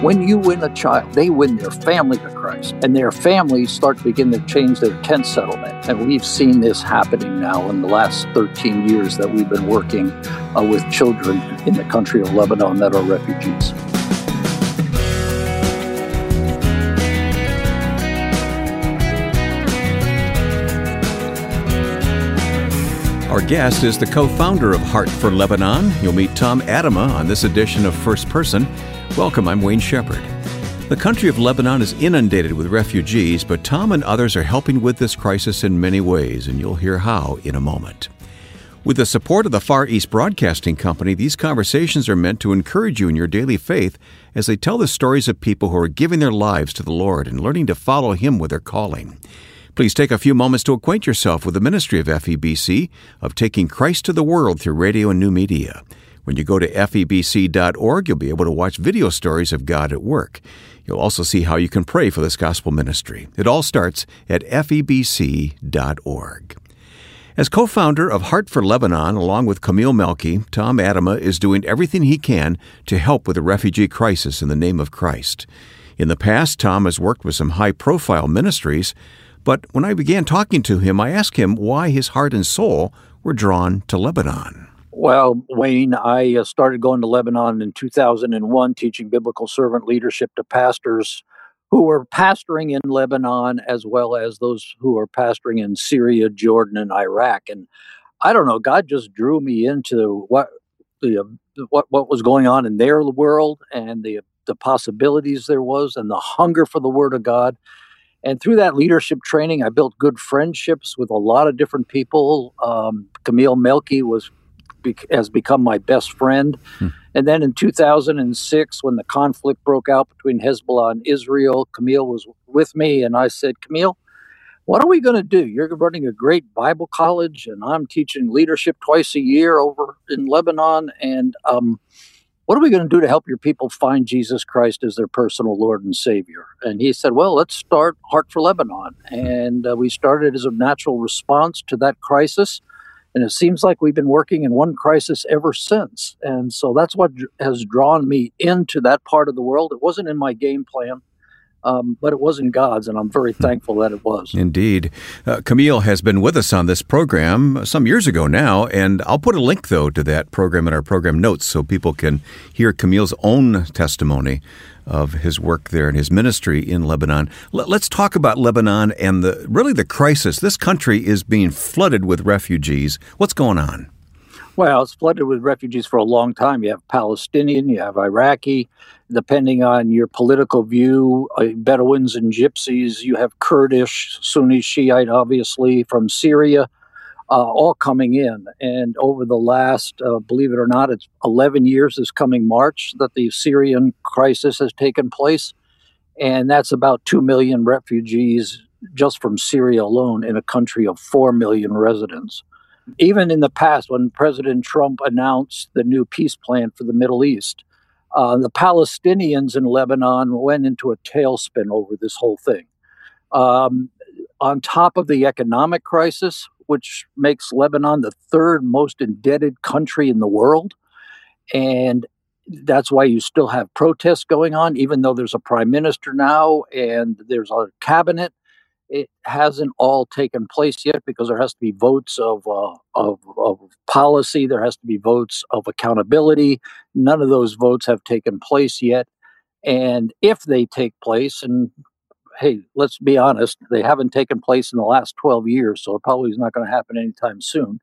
When you win a child, they win their family to Christ, and their families start to begin to change their tent settlement. And we've seen this happening now in the last 13 years that we've been working uh, with children in the country of Lebanon that are refugees. Our guest is the co founder of Heart for Lebanon. You'll meet Tom Atema on this edition of First Person. Welcome, I'm Wayne Shepherd. The country of Lebanon is inundated with refugees, but Tom and others are helping with this crisis in many ways, and you'll hear how in a moment. With the support of the Far East Broadcasting Company, these conversations are meant to encourage you in your daily faith as they tell the stories of people who are giving their lives to the Lord and learning to follow Him with their calling. Please take a few moments to acquaint yourself with the ministry of FEBC of taking Christ to the world through radio and new media. When you go to febc.org, you'll be able to watch video stories of God at work. You'll also see how you can pray for this gospel ministry. It all starts at febc.org. As co founder of Heart for Lebanon, along with Camille Melky, Tom Atema is doing everything he can to help with the refugee crisis in the name of Christ. In the past, Tom has worked with some high profile ministries, but when I began talking to him, I asked him why his heart and soul were drawn to Lebanon. Well, Wayne, I uh, started going to Lebanon in 2001, teaching biblical servant leadership to pastors who were pastoring in Lebanon, as well as those who were pastoring in Syria, Jordan, and Iraq. And I don't know, God just drew me into what the uh, what what was going on in their world and the the possibilities there was, and the hunger for the Word of God. And through that leadership training, I built good friendships with a lot of different people. Um, Camille Melky was has become my best friend. Hmm. And then in 2006, when the conflict broke out between Hezbollah and Israel, Camille was with me, and I said, Camille, what are we going to do? You're running a great Bible college, and I'm teaching leadership twice a year over in Lebanon. And um, what are we going to do to help your people find Jesus Christ as their personal Lord and Savior? And he said, Well, let's start Heart for Lebanon. And uh, we started as a natural response to that crisis. And it seems like we've been working in one crisis ever since. And so that's what has drawn me into that part of the world. It wasn't in my game plan um, but it wasn't God's, and I'm very hmm. thankful that it was. Indeed. Uh, Camille has been with us on this program some years ago now, and I'll put a link, though, to that program in our program notes so people can hear Camille's own testimony of his work there and his ministry in Lebanon. L- let's talk about Lebanon and the really the crisis. This country is being flooded with refugees. What's going on? Well, it's flooded with refugees for a long time. You have Palestinian, you have Iraqi, depending on your political view, uh, Bedouins and Gypsies. You have Kurdish, Sunni Shiite, obviously, from Syria, uh, all coming in. And over the last, uh, believe it or not, it's 11 years this coming March that the Syrian crisis has taken place. And that's about 2 million refugees just from Syria alone in a country of 4 million residents. Even in the past, when President Trump announced the new peace plan for the Middle East, uh, the Palestinians in Lebanon went into a tailspin over this whole thing. Um, on top of the economic crisis, which makes Lebanon the third most indebted country in the world. And that's why you still have protests going on, even though there's a prime minister now and there's a cabinet it hasn't all taken place yet because there has to be votes of, uh, of, of policy, there has to be votes of accountability. None of those votes have taken place yet. And if they take place, and hey, let's be honest, they haven't taken place in the last 12 years, so it probably is not going to happen anytime soon.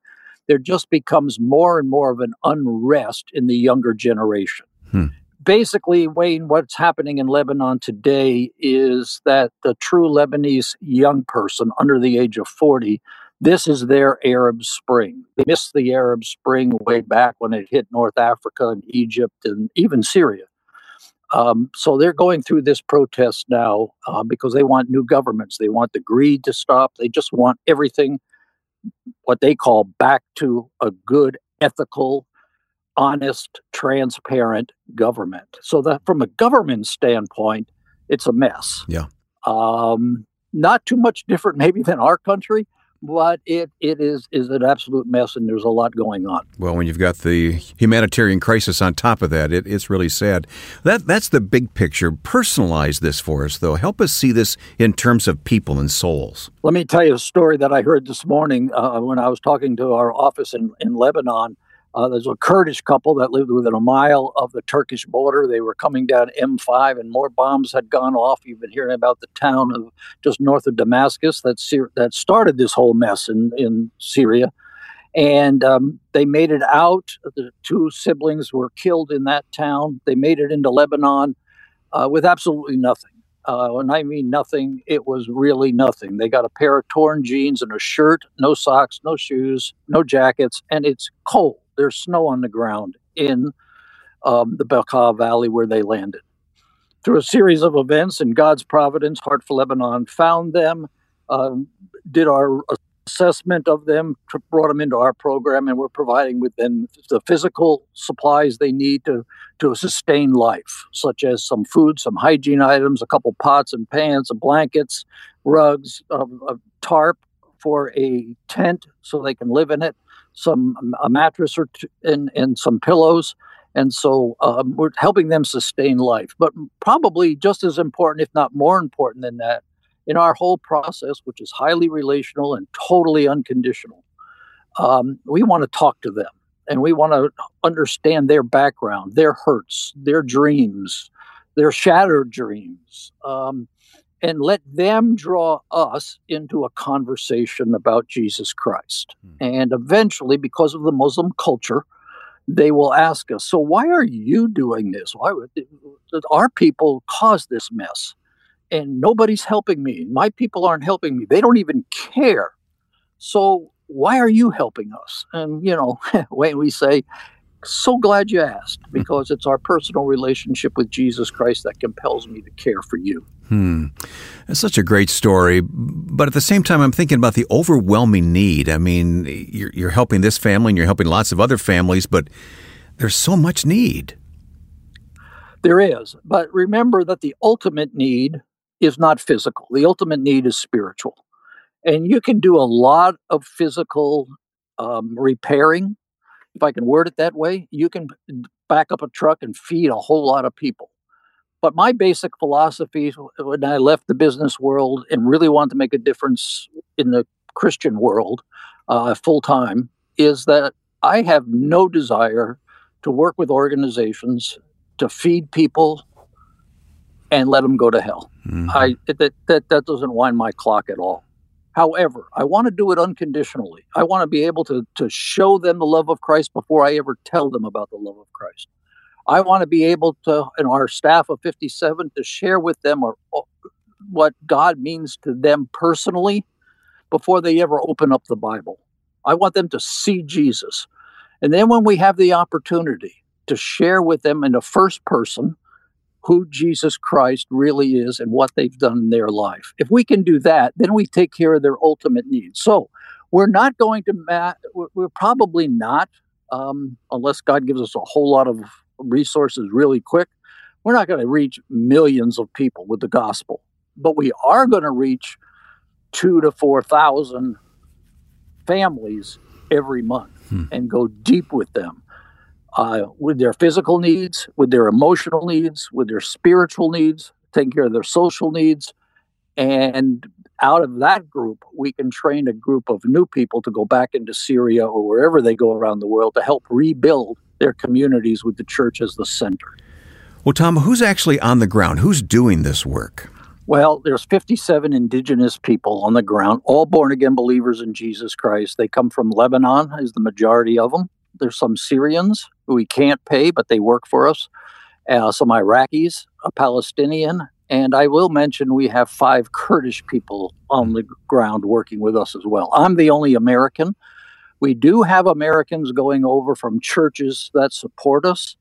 There just becomes more and more of an unrest in the younger generation. Hmm basically, Wayne, what's happening in Lebanon today is that the true Lebanese young person under the age of 40, this is their Arab Spring. They missed the Arab Spring way back when it hit North Africa and Egypt and even Syria. Um, so they're going through this protest now uh, because they want new governments. They want the greed to stop. They just want everything, what they call back to a good, ethical, honest, transparent government. So that from a government standpoint, it's a mess. Yeah. Um, not too much different maybe than our country, but it, it is is an absolute mess and there's a lot going on. Well, when you've got the humanitarian crisis on top of that, it, it's really sad. That that's the big picture. Personalize this for us, though. Help us see this in terms of people and souls. Let me tell you a story that I heard this morning uh, when I was talking to our office in, in Lebanon. Uh, there's a Kurdish couple that lived within a mile of the Turkish border. They were coming down M5, and more bombs had gone off. You've been hearing about the town of just north of Damascus that that started this whole mess in in Syria. And um, they made it out. The two siblings were killed in that town. They made it into Lebanon uh, with absolutely nothing. Uh, when I mean nothing, it was really nothing. They got a pair of torn jeans and a shirt, no socks, no shoes, no jackets, and it's cold there's snow on the ground in um, the Bekaa Valley where they landed. Through a series of events in God's providence, Heart for Lebanon found them, um, did our assessment of them, brought them into our program, and we're providing with them the physical supplies they need to, to sustain life, such as some food, some hygiene items, a couple pots and pans, some blankets, rugs, a, a tarp for a tent so they can live in it, some a mattress or two, and and some pillows. And so um, we're helping them sustain life. But probably just as important if not more important than that in our whole process which is highly relational and totally unconditional um, we want to talk to them. And we want to understand their background their hurts their dreams their shattered dreams. Um, and let them draw us into a conversation about Jesus Christ. Hmm. And eventually, because of the Muslim culture, they will ask us, So, why are you doing this? Why would our people cause this mess? And nobody's helping me. My people aren't helping me. They don't even care. So, why are you helping us? And, you know, when we say, so glad you asked because it's our personal relationship with Jesus Christ that compels me to care for you. Hmm. That's such a great story. But at the same time, I'm thinking about the overwhelming need. I mean, you're, you're helping this family and you're helping lots of other families, but there's so much need. There is. But remember that the ultimate need is not physical, the ultimate need is spiritual. And you can do a lot of physical um, repairing if I can word it that way, you can back up a truck and feed a whole lot of people. But my basic philosophy when I left the business world and really wanted to make a difference in the Christian world uh, full time is that I have no desire to work with organizations to feed people and let them go to hell. Mm-hmm. I that, that that doesn't wind my clock at all. However, I want to do it unconditionally. I want to be able to, to show them the love of Christ before I ever tell them about the love of Christ. I want to be able to, in our staff of 57, to share with them or what God means to them personally before they ever open up the Bible. I want them to see Jesus. And then when we have the opportunity to share with them in the first person who Jesus Christ really is and what they've done in their life. If we can do that, then we take care of their ultimate needs. So we're not going to, ma- we're probably not, um, unless God gives us a whole lot of resources really quick, we're not going to reach millions of people with the gospel. But we are going to reach two to 4,000 families every month hmm. and go deep with them uh, with their physical needs, with their emotional needs, with their spiritual needs, taking care of their social needs. And out of that group, we can train a group of new people to go back into Syria or wherever they go around the world to help rebuild their communities with the church as the center. Well, Tom, who's actually on the ground? Who's doing this work? Well, there's 57 indigenous people on the ground, all born again believers in Jesus Christ. They come from Lebanon, is the majority of them. There's some Syrians who we can't pay, but they work for us. Uh, some Iraqis, a Palestinian, and I will mention we have five Kurdish people on the ground working with us as well. I'm the only American. We do have Americans going over from churches that support us,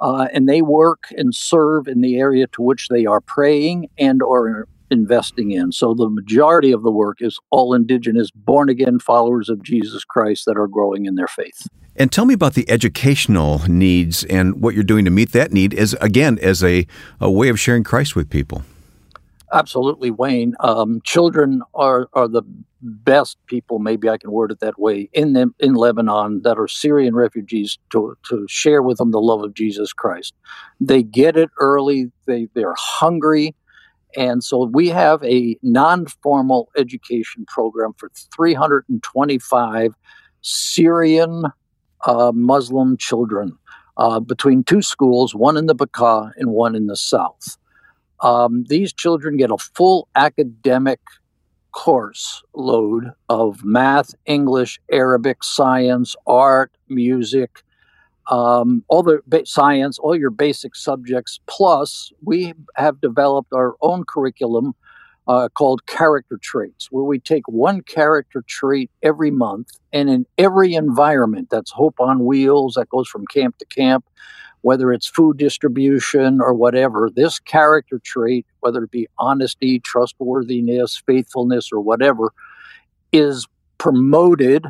uh, and they work and serve in the area to which they are praying and or investing in. So the majority of the work is all indigenous, born again followers of Jesus Christ that are growing in their faith. And tell me about the educational needs and what you're doing to meet that need as again as a, a way of sharing Christ with people. Absolutely, Wayne. Um, children are, are the best people, maybe I can word it that way, in them in Lebanon that are Syrian refugees to, to share with them the love of Jesus Christ. They get it early, they, they're hungry, and so we have a non formal education program for 325 Syrian uh, Muslim children uh, between two schools, one in the Bekaa and one in the south. Um, these children get a full academic course load of math, English, Arabic, science, art, music, um, all the ba- science, all your basic subjects. Plus, we have developed our own curriculum uh, called character traits, where we take one character trait every month, and in every environment that's Hope on Wheels, that goes from camp to camp, whether it's food distribution or whatever, this character trait, whether it be honesty, trustworthiness, faithfulness, or whatever, is promoted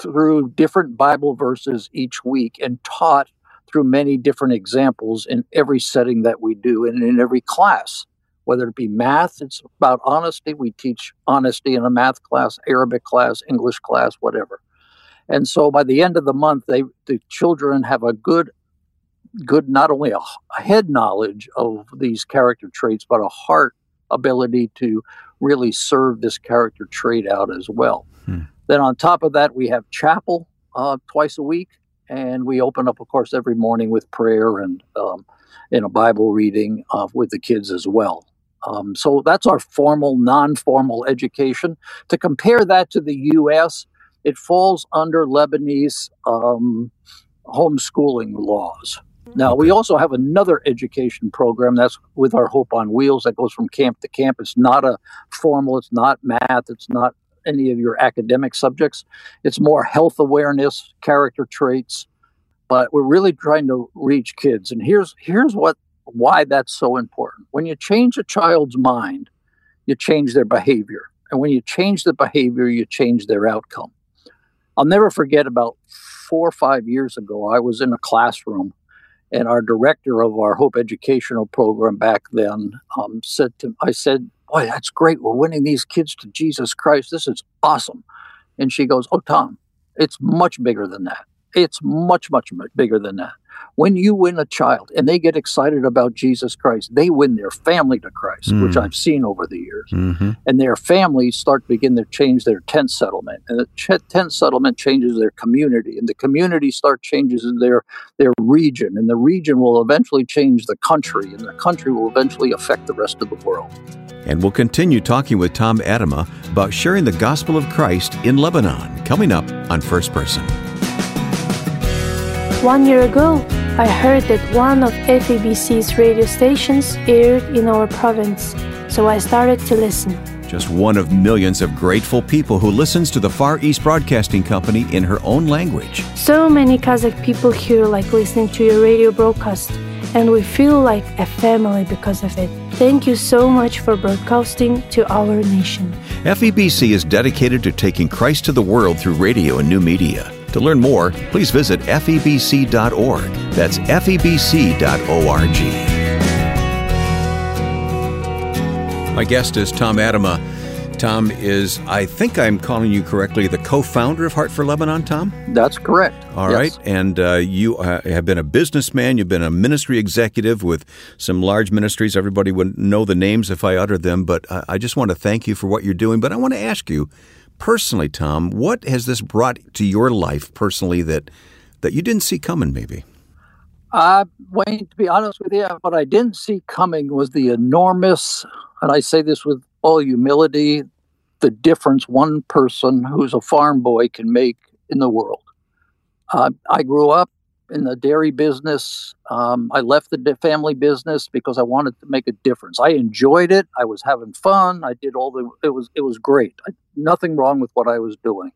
through different Bible verses each week and taught through many different examples in every setting that we do and in every class. Whether it be math, it's about honesty. We teach honesty in a math class, Arabic class, English class, whatever. And so by the end of the month, they the children have a good, good not only a, a head knowledge of these character traits, but a heart ability to really serve this character trait out as well. Hmm. Then on top of that, we have chapel uh, twice a week, and we open up, of course, every morning with prayer and um, in a Bible reading uh, with the kids as well. Um, so that's our formal, non-formal education. To compare that to the U.S., it falls under Lebanese um, homeschooling laws. Now, we also have another education program that's with our Hope on Wheels that goes from camp to camp. It's not a formal, it's not math, it's not any of your academic subjects. It's more health awareness, character traits, but we're really trying to reach kids. And here's here's what why that's so important. When you change a child's mind, you change their behavior. And when you change the behavior, you change their outcome. I'll never forget about four or five years ago, I was in a classroom and our director of our Hope Educational Program back then um, said to I said, boy, that's great. We're winning these kids to Jesus Christ. This is awesome. And she goes, oh, Tom, it's much bigger than that. It's much, much, much bigger than that. When you win a child and they get excited about Jesus Christ, they win their family to Christ, mm. which I've seen over the years. Mm-hmm. And their families start to begin to change their tent settlement. And the ch- tent settlement changes their community. And the community start changes their, their region. And the region will eventually change the country. And the country will eventually affect the rest of the world. And we'll continue talking with Tom Atema about sharing the gospel of Christ in Lebanon coming up on First Person. One year ago, I heard that one of FEBC's radio stations aired in our province, so I started to listen. Just one of millions of grateful people who listens to the Far East Broadcasting Company in her own language. So many Kazakh people here like listening to your radio broadcast, and we feel like a family because of it. Thank you so much for broadcasting to our nation. FEBC is dedicated to taking Christ to the world through radio and new media. To learn more, please visit febc.org. That's febc.org. My guest is Tom Atema. Tom is, I think I'm calling you correctly, the co founder of Heart for Lebanon, Tom? That's correct. All yes. right, And uh, you uh, have been a businessman, you've been a ministry executive with some large ministries. Everybody would know the names if I uttered them, but I just want to thank you for what you're doing. But I want to ask you, personally, Tom, what has this brought to your life personally that that you didn't see coming? Maybe. Uh, Wayne, to be honest with you, what I didn't see coming was the enormous, and I say this with all humility, the difference one person who's a farm boy can make in the world. Uh, I grew up in the dairy business. Um, I left the family business because I wanted to make a difference. I enjoyed it. I was having fun. I did all the. It was it was great. I, nothing wrong with what I was doing.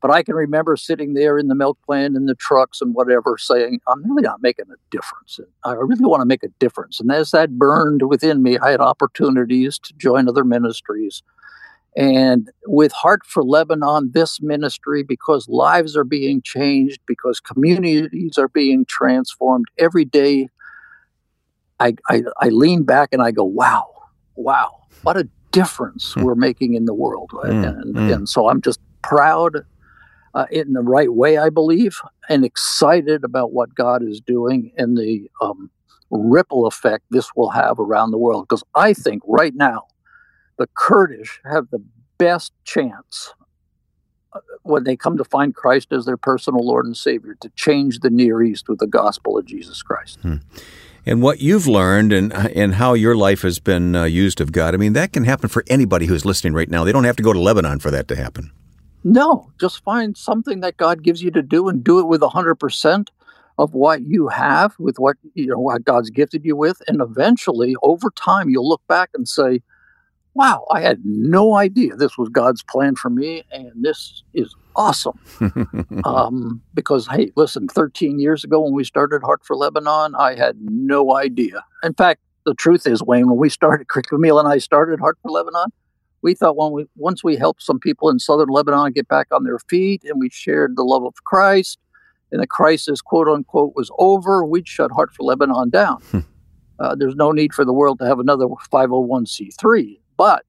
But I can remember sitting there in the milk plant in the trucks and whatever, saying, "I'm really not making a difference. I really want to make a difference." And as that burned within me, I had opportunities to join other ministries. And with Heart for Lebanon, this ministry, because lives are being changed, because communities are being transformed every day, I, I, I lean back and I go, wow, wow, what a difference mm. we're making in the world. Mm. And, mm. and so I'm just proud uh, in the right way, I believe, and excited about what God is doing and the um, ripple effect this will have around the world. Because I think right now, the Kurdish have the best chance uh, when they come to find Christ as their personal Lord and Savior to change the Near East with the gospel of Jesus Christ. Hmm. And what you've learned and and how your life has been uh, used of God, I mean, that can happen for anybody who's listening right now. They don't have to go to Lebanon for that to happen. No, just find something that God gives you to do and do it with 100% of what you have, with what you know what God's gifted you with, and eventually over time you'll look back and say, wow, I had no idea this was God's plan for me, and this is awesome. um, because, hey, listen, 13 years ago when we started Heart for Lebanon, I had no idea. In fact, the truth is, Wayne, when we started, Camille and I started Heart for Lebanon, we thought when we once we helped some people in southern Lebanon get back on their feet and we shared the love of Christ and the crisis, quote unquote, was over, we'd shut Heart for Lebanon down. Hmm. uh, there's no need for the world to have another 501c3. But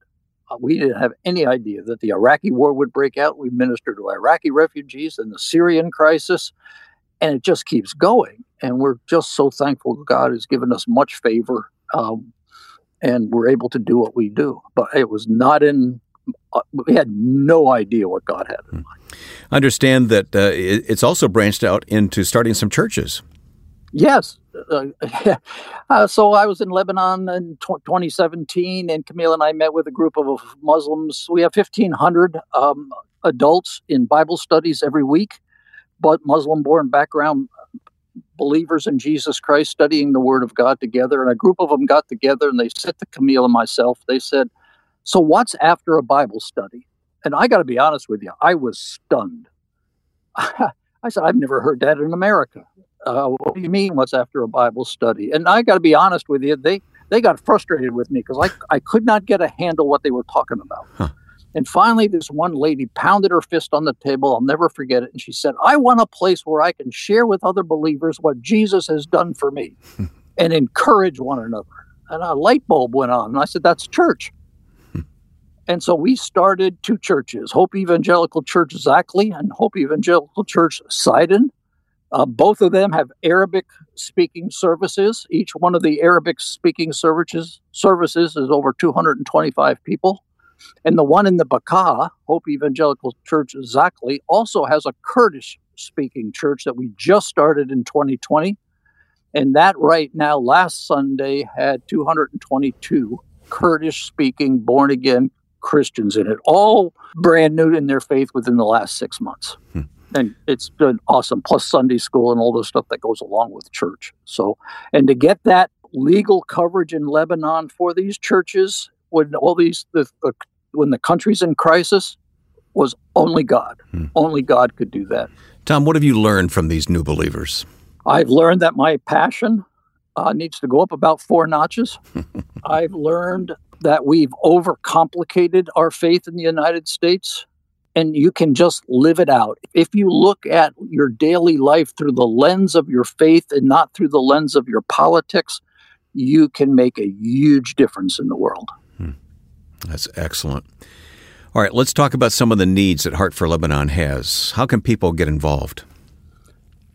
uh, we didn't have any idea that the Iraqi war would break out. We ministered to Iraqi refugees and the Syrian crisis, and it just keeps going. And we're just so thankful God has given us much favor, um, and we're able to do what we do. But it was not in. Uh, we had no idea what God had in mind. Understand that uh, it's also branched out into starting some churches. Yes. Uh, so I was in Lebanon in 2017, and Camille and I met with a group of Muslims. We have 1,500 um, adults in Bible studies every week, but Muslim born background believers in Jesus Christ studying the Word of God together. And a group of them got together and they said to Camille and myself, they said, So what's after a Bible study? And I got to be honest with you, I was stunned. I said, I've never heard that in America uh, what do you mean what's after a bible study? And i got to be honest with you they they got frustrated with me because I, I could not get a handle what they were talking about. Huh. and finally this one lady pounded her fist on the table i'll never forget it and she said i want a place where i can share with other believers what jesus has done for me and encourage one another. And a light bulb went on and i said that's church. Hmm. and so we started two churches hope evangelical church zahle and hope evangelical church sidon uh, both of them have Arabic speaking services. Each one of the Arabic speaking services services is over 225 people. And the one in the Bekaa, Hope Evangelical Church Zahle, also has a Kurdish speaking church that we just started in 2020. And that right now, last Sunday, had 222 Kurdish speaking, born again Christians in it, all brand new in their faith within the last six months. Hmm and it's been awesome. Plus Sunday school and all the stuff that goes along with church. So, and to get that legal coverage in Lebanon for these churches when all these the, the when the country's in crisis was only God. Hmm. Only God could do that. Tom, what have you learned from these new believers? I've learned that my passion uh, needs to go up about four notches. I've learned that we've overcomplicated our faith in the United States and you can just live it out. If you look at your daily life through the lens of your faith and not through the lens of your politics, you can make a huge difference in the world. Hmm. That's excellent. All right, let's talk about some of the needs that Heart for Lebanon has. How can people get involved?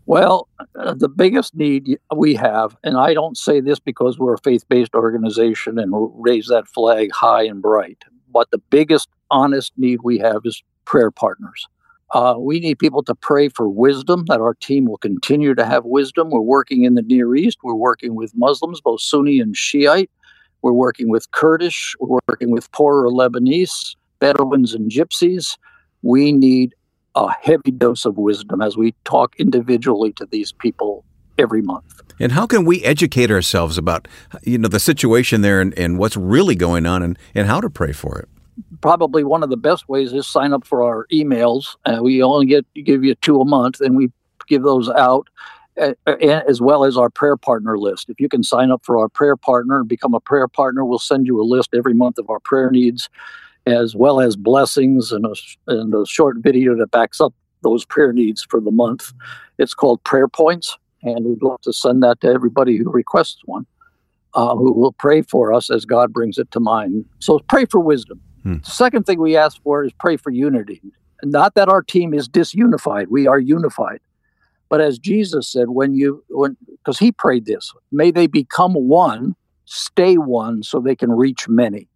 Well, uh, the biggest need we have, and I don't say this because we're a faith based organization and raise that flag high and bright, but the biggest honest need we have is prayer partners. Uh, we need people to pray for wisdom, that our team will continue to have wisdom. We're working in the Near East. We're working with Muslims, both Sunni and Shiite. We're working with Kurdish. We're working with poorer Lebanese, Bedouins, and Gypsies. We need a heavy dose of wisdom as we talk individually to these people every month. And how can we educate ourselves about you know the situation there and, and what's really going on and, and how to pray for it? Probably one of the best ways is sign up for our emails. Uh, we only get give you two a month, and we give those out. Uh, as well as our prayer partner list. If you can sign up for our prayer partner and become a prayer partner, we'll send you a list every month of our prayer needs. as well as blessings and a, and a short video that backs up those prayer needs for the month. It's called Prayer Points, and we'd love to send that to everybody who requests one, uh, who will pray for us as God brings it to mind. So pray for wisdom. Hmm. Second thing we ask for is pray for unity. Not that our team is disunified, we are unified. But as Jesus said, when you, when, because he prayed this, may they become one, stay one, so they can reach many.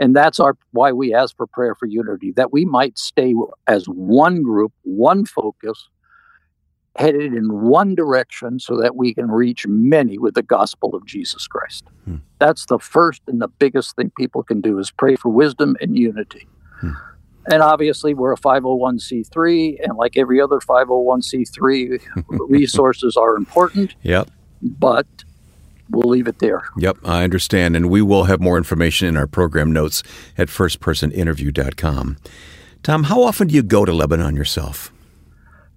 And that's our why we ask for prayer for unity, that we might stay as one group, one focus, headed in one direction so that we can reach many with the gospel of Jesus Christ. Hmm. That's the first and the biggest thing people can do is pray for wisdom and unity. Hmm. And obviously, we're a 501c3, and like every other 501c3, resources are important. Yep. But we'll leave it there. Yep, I understand. And we will have more information in our program notes at firstpersoninterview.com. Tom, how often do you go to Lebanon yourself?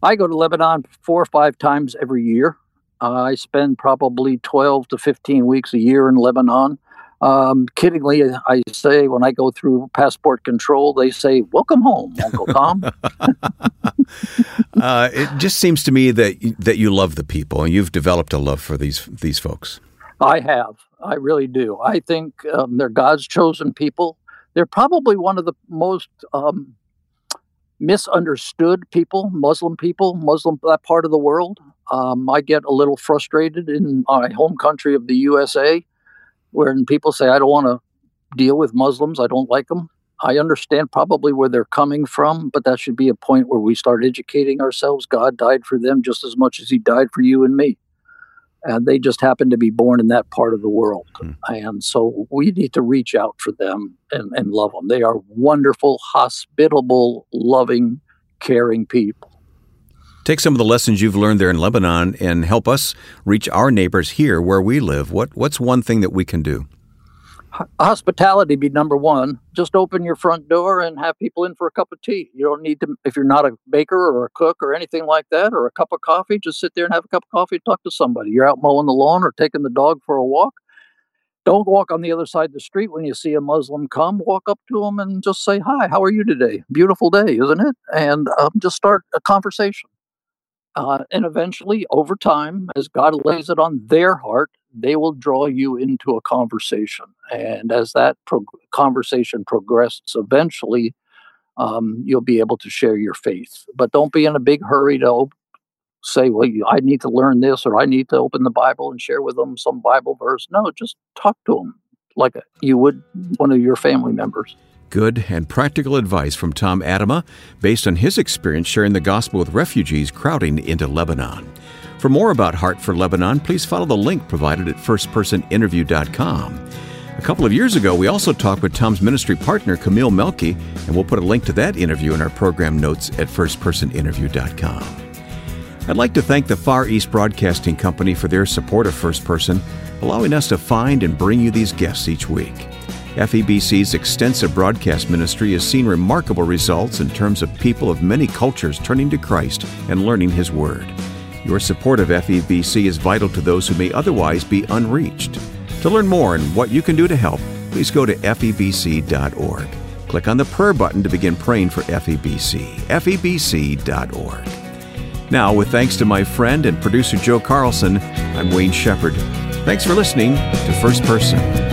I go to Lebanon four or five times every year. Uh, I spend probably 12 to 15 weeks a year in Lebanon. Um, kiddingly, I say when I go through passport control, they say, "Welcome home, Uncle Tom." uh, it just seems to me that that you love the people and you've developed a love for these these folks. I have. I really do. I think um, they're God's chosen people. They're probably one of the most um, misunderstood people, Muslim people, Muslim that part of the world. Um, I get a little frustrated in my home country of the USA, when people say, "I don't want to deal with Muslims. I don't like them." I understand probably where they're coming from, but that should be a point where we start educating ourselves. God died for them just as much as He died for you and me and they just happen to be born in that part of the world. Mm. And so we need to reach out for them and, and love them. They are wonderful, hospitable, loving, caring people. Take some of the lessons you've learned there in Lebanon and help us reach our neighbors here where we live. What, what's one thing that we can do? Hospitality be number one. Just open your front door and have people in for a cup of tea. You don't need to, if you're not a baker or a cook or anything like that, or a cup of coffee, just sit there and have a cup of coffee, talk to somebody. You're out mowing the lawn or taking the dog for a walk. Don't walk on the other side of the street when you see a Muslim come. Walk up to them and just say, Hi, how are you today? Beautiful day, isn't it? And um, just start a conversation. Uh, and eventually, over time, as God lays it on their heart, they will draw you into a conversation. And as that pro- conversation progresses, eventually um, you'll be able to share your faith. But don't be in a big hurry to say, well, I need to learn this or I need to open the Bible and share with them some Bible verse. No, just talk to them like you would one of your family members. Good and practical advice from Tom Atema based on his experience sharing the gospel with refugees crowding into Lebanon. For more about Heart for Lebanon, please follow the link provided at firstpersoninterview.com. A couple of years ago, we also talked with Tom's ministry partner, Camille Melky, and we'll put a link to that interview in our program notes at firstpersoninterview.com. I'd like to thank the Far East Broadcasting Company for their support of First Person, allowing us to find and bring you these guests each week. FEBC's extensive broadcast ministry has seen remarkable results in terms of people of many cultures turning to Christ and learning His Word. Your support of FEBC is vital to those who may otherwise be unreached. To learn more and what you can do to help, please go to febc.org. Click on the prayer button to begin praying for FEBC. febc.org. Now, with thanks to my friend and producer Joe Carlson, I'm Wayne Shepherd. Thanks for listening to First Person.